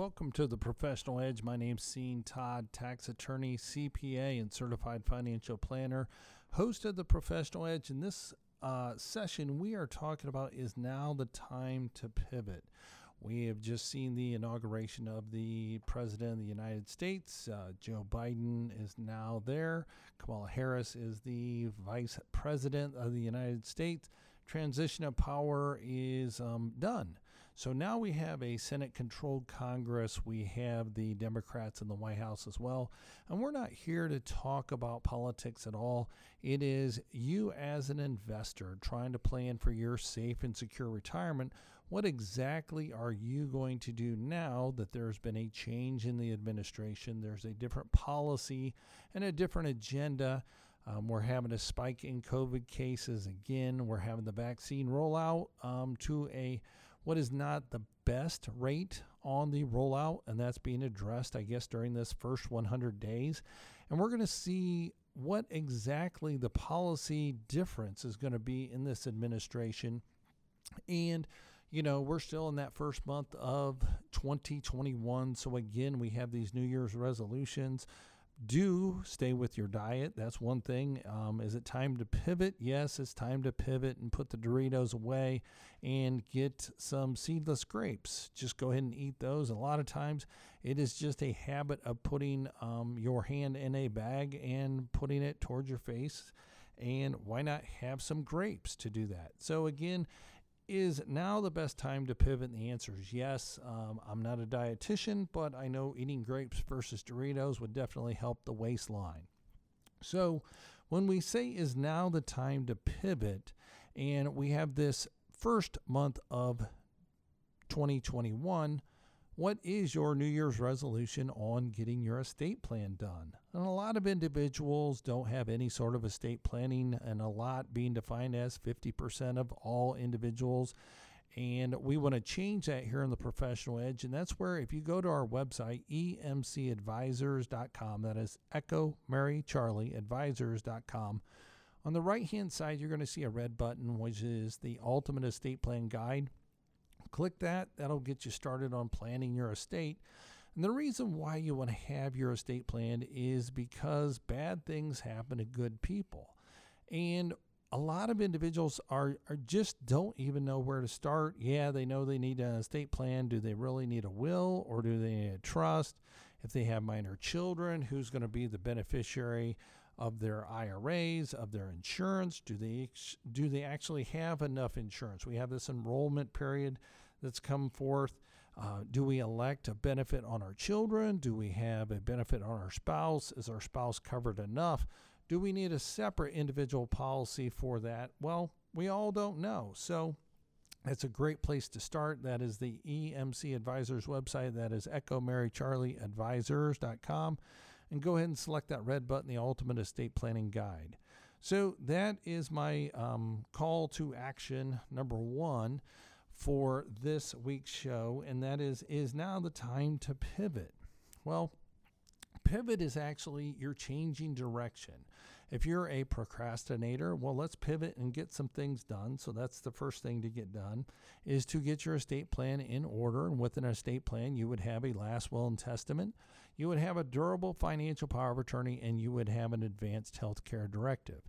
Welcome to the Professional Edge. My name's Sean Todd, tax attorney, CPA, and certified financial planner, host of the Professional Edge. In this uh, session, we are talking about is now the time to pivot. We have just seen the inauguration of the President of the United States. Uh, Joe Biden is now there. Kamala Harris is the Vice President of the United States. Transition of power is um, done. So now we have a Senate controlled Congress. We have the Democrats in the White House as well. And we're not here to talk about politics at all. It is you as an investor trying to plan for your safe and secure retirement. What exactly are you going to do now that there's been a change in the administration? There's a different policy and a different agenda. Um, we're having a spike in COVID cases again. We're having the vaccine rollout um, to a what is not the best rate on the rollout, and that's being addressed, I guess, during this first 100 days. And we're going to see what exactly the policy difference is going to be in this administration. And, you know, we're still in that first month of 2021. So, again, we have these New Year's resolutions do stay with your diet. That's one thing. Um, is it time to pivot? Yes, it's time to pivot and put the Doritos away and get some seedless grapes. Just go ahead and eat those. A lot of times it is just a habit of putting um, your hand in a bag and putting it towards your face. And why not have some grapes to do that? So, again, is now the best time to pivot? The answer is yes. Um, I'm not a dietitian, but I know eating grapes versus Doritos would definitely help the waistline. So, when we say is now the time to pivot, and we have this first month of 2021, what is your New Year's resolution on getting your estate plan done? And a lot of individuals don't have any sort of estate planning, and a lot being defined as 50% of all individuals. And we want to change that here in the Professional Edge. And that's where, if you go to our website, emcadvisors.com, that is Echo Mary Charlie Advisors.com, on the right hand side, you're going to see a red button, which is the Ultimate Estate Plan Guide. Click that, that'll get you started on planning your estate. And the reason why you want to have your estate planned is because bad things happen to good people. And a lot of individuals are, are just don't even know where to start. Yeah, they know they need an estate plan. Do they really need a will or do they need a trust? If they have minor children, who's going to be the beneficiary of their IRAs, of their insurance? Do they do they actually have enough insurance? We have this enrollment period that's come forth. Uh, do we elect a benefit on our children? Do we have a benefit on our spouse? Is our spouse covered enough? Do we need a separate individual policy for that? Well, we all don't know. So it's a great place to start. That is the EMC Advisors website. That is echomarycharlieadvisors.com. Advisors.com and go ahead and select that red button, the Ultimate Estate Planning Guide. So that is my um, call to action number one for this week's show, and that is is now the time to pivot. Well, pivot is actually you're changing direction. If you're a procrastinator, well, let's pivot and get some things done. So that's the first thing to get done is to get your estate plan in order. And with an estate plan, you would have a last will and testament, you would have a durable financial power of attorney, and you would have an advanced health care directive.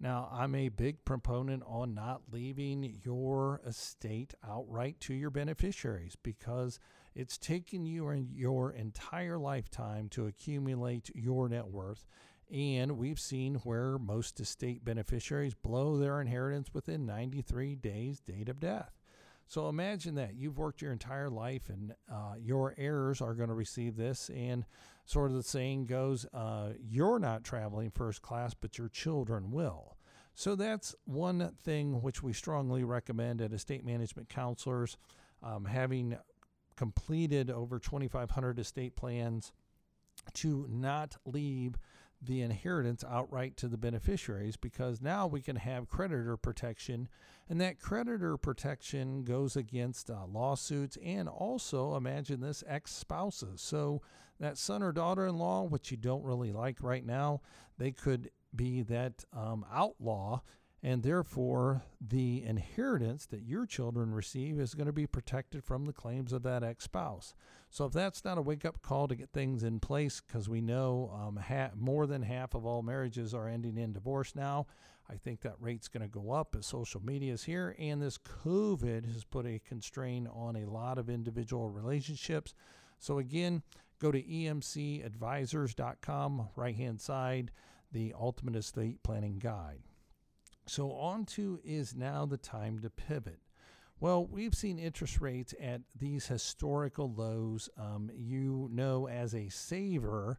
Now, I'm a big proponent on not leaving your estate outright to your beneficiaries because it's taken you your entire lifetime to accumulate your net worth. And we've seen where most estate beneficiaries blow their inheritance within 93 days, date of death. So imagine that you've worked your entire life and uh, your heirs are going to receive this. And sort of the saying goes, uh, you're not traveling first class, but your children will. So that's one thing which we strongly recommend at estate management counselors. Um, having completed over 2,500 estate plans, to not leave the inheritance outright to the beneficiaries because now we can have creditor protection, and that creditor protection goes against uh, lawsuits and also imagine this ex spouses. So, that son or daughter in law, which you don't really like right now, they could be that um, outlaw and therefore the inheritance that your children receive is going to be protected from the claims of that ex spouse. So if that's not a wake up call to get things in place, because we know um, ha- more than half of all marriages are ending in divorce now, I think that rate's going to go up as social media is here, and this COVID has put a constraint on a lot of individual relationships. So again, go to emcadvisors.com, right hand side, the Ultimate Estate Planning Guide. So, on to is now the time to pivot. Well, we've seen interest rates at these historical lows. Um, you know, as a saver,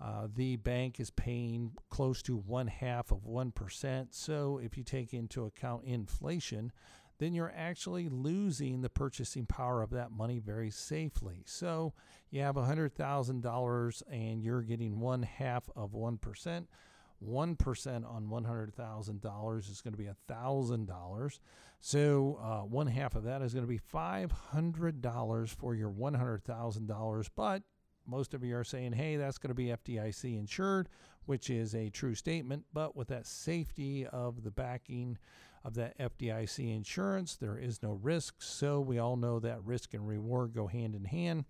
uh, the bank is paying close to one half of 1%. So, if you take into account inflation, then you're actually losing the purchasing power of that money very safely. So, you have $100,000 and you're getting one half of 1%. 1% on $100,000 is going to be $1,000. So uh, one half of that is going to be $500 for your $100,000. But most of you are saying, hey, that's going to be FDIC insured, which is a true statement. But with that safety of the backing of that FDIC insurance, there is no risk. So we all know that risk and reward go hand in hand.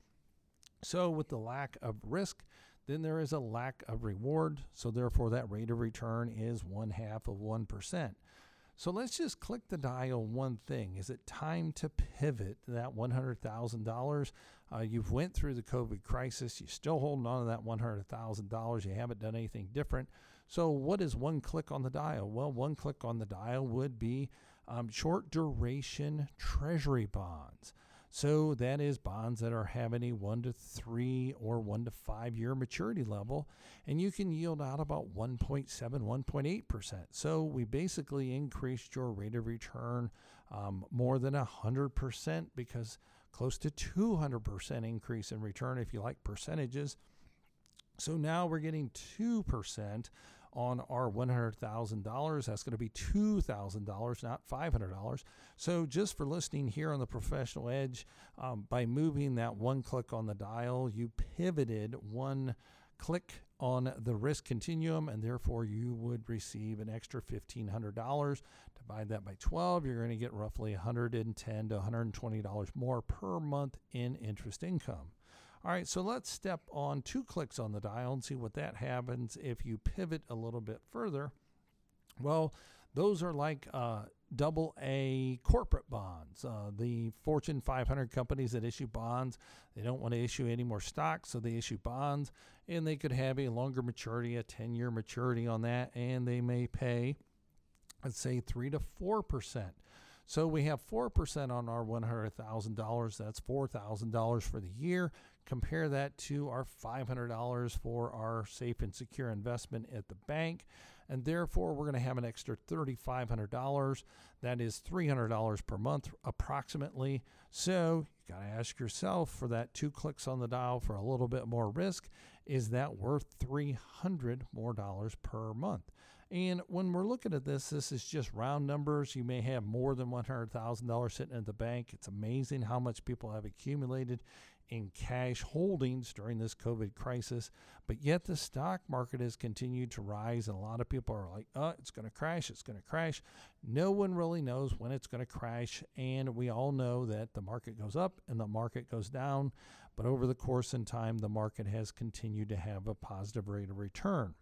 So with the lack of risk, then there is a lack of reward. So therefore, that rate of return is one half of 1%. So let's just click the dial one thing. Is it time to pivot that $100,000? Uh, you've went through the COVID crisis. You're still holding on to that $100,000. You haven't done anything different. So what is one click on the dial? Well, one click on the dial would be um, short duration treasury bonds. So that is bonds that are having a one to three or one to five year maturity level, and you can yield out about 1.7, 1.8%. So we basically increased your rate of return um, more than 100% because close to 200% increase in return if you like percentages. So now we're getting 2% on our $100,000. That's going to be $2,000, not $500. So, just for listening here on the Professional Edge, um, by moving that one click on the dial, you pivoted one click on the risk continuum, and therefore you would receive an extra $1,500. Divide that by 12, you're going to get roughly 110 to $120 more per month in interest income. All right, so let's step on two clicks on the dial and see what that happens if you pivot a little bit further. Well, those are like uh, double A corporate bonds. Uh, the Fortune 500 companies that issue bonds, they don't want to issue any more stocks, so they issue bonds, and they could have a longer maturity, a 10 year maturity on that, and they may pay, let's say, 3 to 4%. So we have 4% on our $100,000. That's $4,000 for the year. Compare that to our $500 for our safe and secure investment at the bank. And therefore, we're going to have an extra $3,500. That is $300 per month, approximately. So you got to ask yourself for that two clicks on the dial for a little bit more risk, is that worth 300 more dollars per month? And when we're looking at this, this is just round numbers. You may have more than $100,000 sitting at the bank. It's amazing how much people have accumulated in cash holdings during this COVID crisis. But yet the stock market has continued to rise, and a lot of people are like, oh, it's going to crash, it's going to crash. No one really knows when it's going to crash. And we all know that the market goes up and the market goes down. But over the course in time, the market has continued to have a positive rate of return.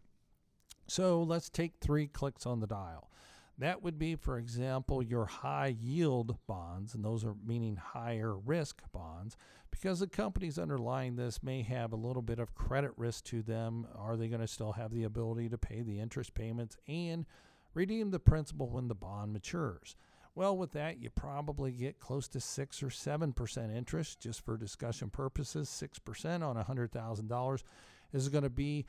So let's take three clicks on the dial. That would be, for example, your high yield bonds, and those are meaning higher risk bonds, because the companies underlying this may have a little bit of credit risk to them. Are they going to still have the ability to pay the interest payments and redeem the principal when the bond matures? Well, with that, you probably get close to 6 or 7% interest, just for discussion purposes. 6% on $100,000 is going to be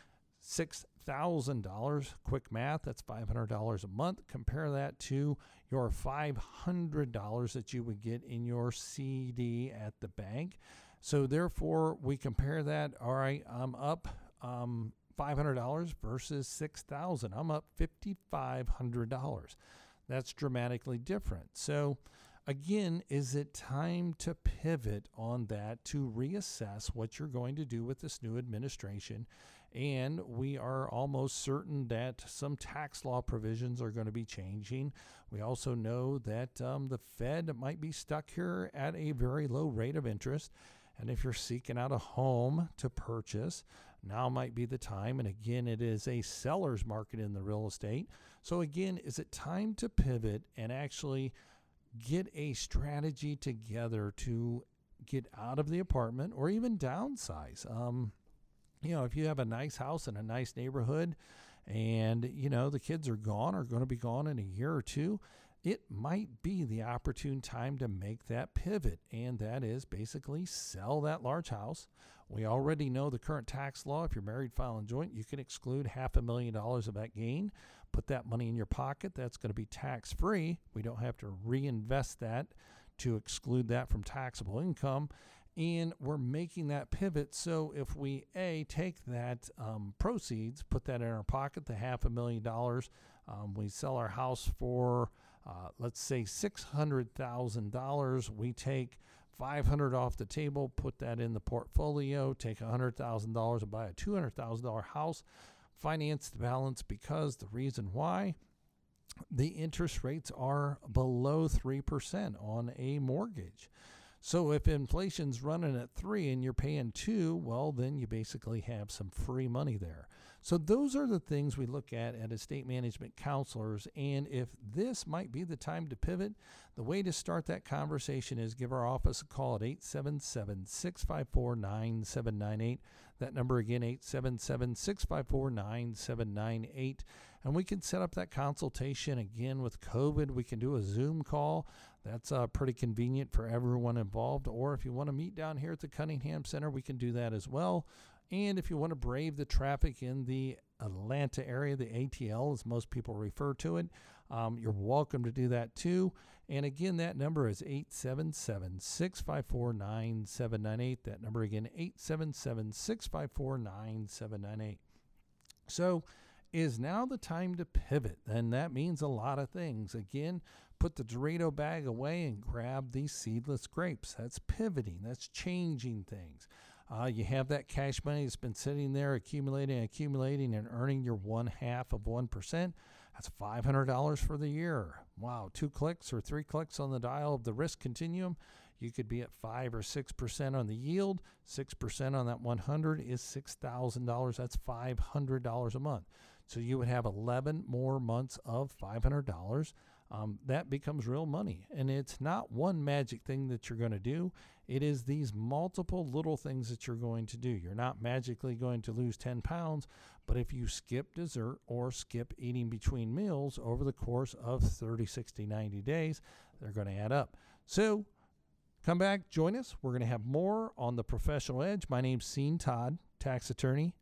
$6,000. Quick math, that's $500 a month. Compare that to your $500 that you would get in your CD at the bank. So, therefore, we compare that. All right, I'm up um, $500 versus 6,000. I'm up $5,500. That's dramatically different. So, again, is it time to pivot on that to reassess what you're going to do with this new administration? And we are almost certain that some tax law provisions are going to be changing. We also know that um, the Fed might be stuck here at a very low rate of interest. And if you're seeking out a home to purchase, now might be the time. And again, it is a seller's market in the real estate. So, again, is it time to pivot and actually get a strategy together to get out of the apartment or even downsize? Um, you know, if you have a nice house in a nice neighborhood and, you know, the kids are gone or going to be gone in a year or two, it might be the opportune time to make that pivot. And that is basically sell that large house. We already know the current tax law. If you're married, filing joint, you can exclude half a million dollars of that gain. Put that money in your pocket. That's going to be tax free. We don't have to reinvest that to exclude that from taxable income and we're making that pivot. So if we a take that um, proceeds, put that in our pocket, the half a million dollars, um, we sell our house for uh, let's say six hundred thousand dollars. We take five hundred off the table, put that in the portfolio, take hundred thousand dollars and buy a two hundred thousand dollar house, finance the balance because the reason why the interest rates are below 3% on a mortgage. So if inflation's running at three and you're paying two, well, then you basically have some free money there. So those are the things we look at at estate management counselors. And if this might be the time to pivot, the way to start that conversation is give our office a call at 877 654 9798. That number again, 877 654 9798. And we can set up that consultation again with COVID. We can do a Zoom call. That's uh, pretty convenient for everyone involved. Or if you want to meet down here at the Cunningham Center, we can do that as well. And if you want to brave the traffic in the Atlanta area, the ATL, as most people refer to it, um, you're welcome to do that too. And again, that number is 877 654 9798. That number again, 877 654 9798. So, is now the time to pivot? And that means a lot of things. Again, put the Dorito bag away and grab these seedless grapes. That's pivoting, that's changing things. Uh, you have that cash money that's been sitting there accumulating, and accumulating, and earning your one half of 1%. That's $500 for the year. Wow, two clicks or three clicks on the dial of the risk continuum. You could be at 5 or 6% on the yield. 6% on that 100 is $6,000. That's $500 a month. So you would have 11 more months of $500 um, that becomes real money. And it's not one magic thing that you're going to do, it is these multiple little things that you're going to do. You're not magically going to lose 10 pounds, but if you skip dessert or skip eating between meals over the course of 30, 60, 90 days, they're going to add up. So, come back, join us. We're going to have more on the professional edge. My name's Sean Todd, tax attorney,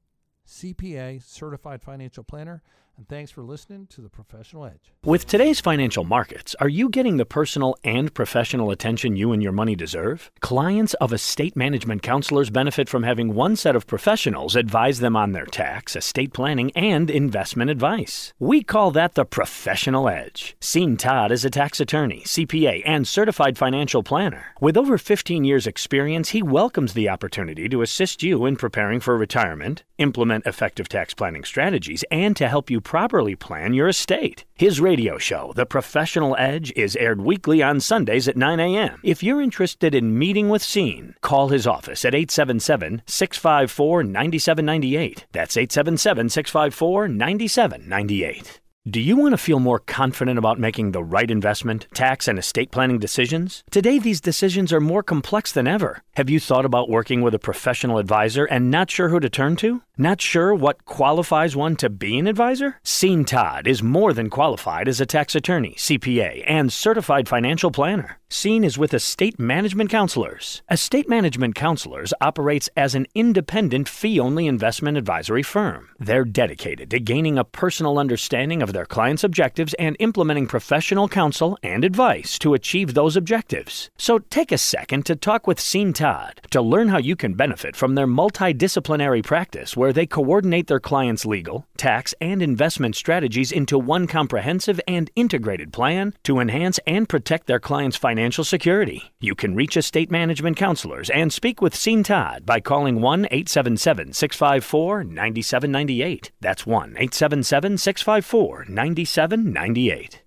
CPA, certified financial planner and thanks for listening to The Professional Edge. With today's financial markets, are you getting the personal and professional attention you and your money deserve? Clients of estate management counselors benefit from having one set of professionals advise them on their tax, estate planning, and investment advice. We call that the Professional Edge. Sean Todd is a tax attorney, CPA, and certified financial planner. With over 15 years' experience, he welcomes the opportunity to assist you in preparing for retirement, implement effective tax planning strategies, and to help you properly plan your estate. His radio show, The Professional Edge, is aired weekly on Sundays at 9 a.m. If you're interested in meeting with Sean, call his office at 877 654 9798. That's 877 654 9798. Do you want to feel more confident about making the right investment, tax, and estate planning decisions? Today, these decisions are more complex than ever. Have you thought about working with a professional advisor and not sure who to turn to? Not sure what qualifies one to be an advisor? Sean Todd is more than qualified as a tax attorney, CPA, and certified financial planner. Sean is with Estate Management Counselors. Estate Management Counselors operates as an independent fee only investment advisory firm. They're dedicated to gaining a personal understanding of their clients' objectives and implementing professional counsel and advice to achieve those objectives. So take a second to talk with Sean Todd to learn how you can benefit from their multidisciplinary practice where they coordinate their clients' legal, tax, and investment strategies into one comprehensive and integrated plan to enhance and protect their clients' financial security. You can reach estate management counselors and speak with Sean Todd by calling 1 877 654 9798. That's 1 877 654 9798.